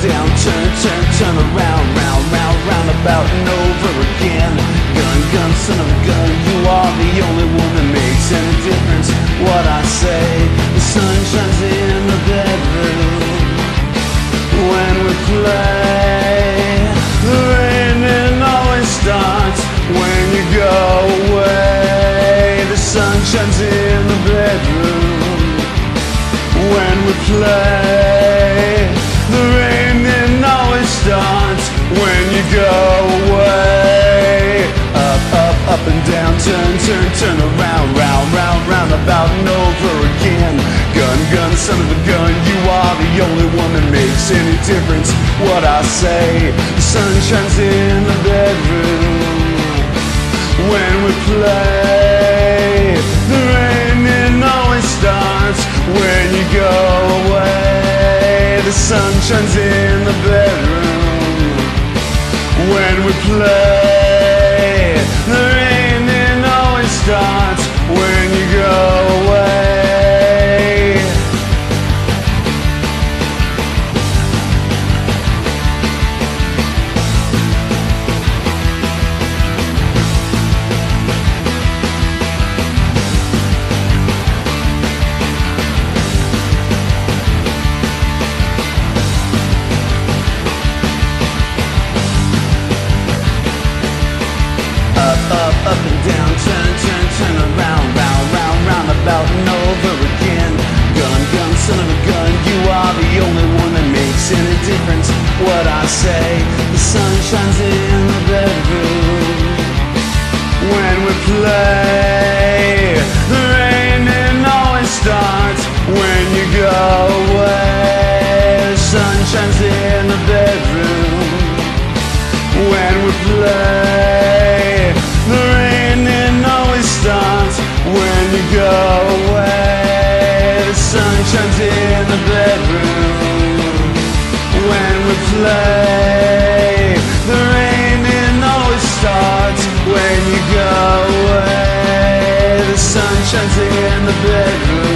down, turn, turn, turn around, round, round, round about and over again. Gun, gun, son of a gun, you are the only one that makes any difference. What I say, the sun shines in the bedroom when we play. The raining always starts when you go away. The sun shines in up, and down, turn, turn, turn around, round, round, round, about and over again. Gun, gun, son of a gun, you are the only one that makes any difference. What I say, the sun shines in the bedroom when we play. The raining always starts when you go away. The sun shines in the bedroom when we play. When you go away. up, up, up and down, turn, turn, What I say, the sun shines in the bedroom when we play. The raining always starts when you go away. The sun shines in the bedroom when we play. The raining always starts when you go away. The sun shines in the bedroom play. The raining always starts when you go away. The sun shines in the bedroom.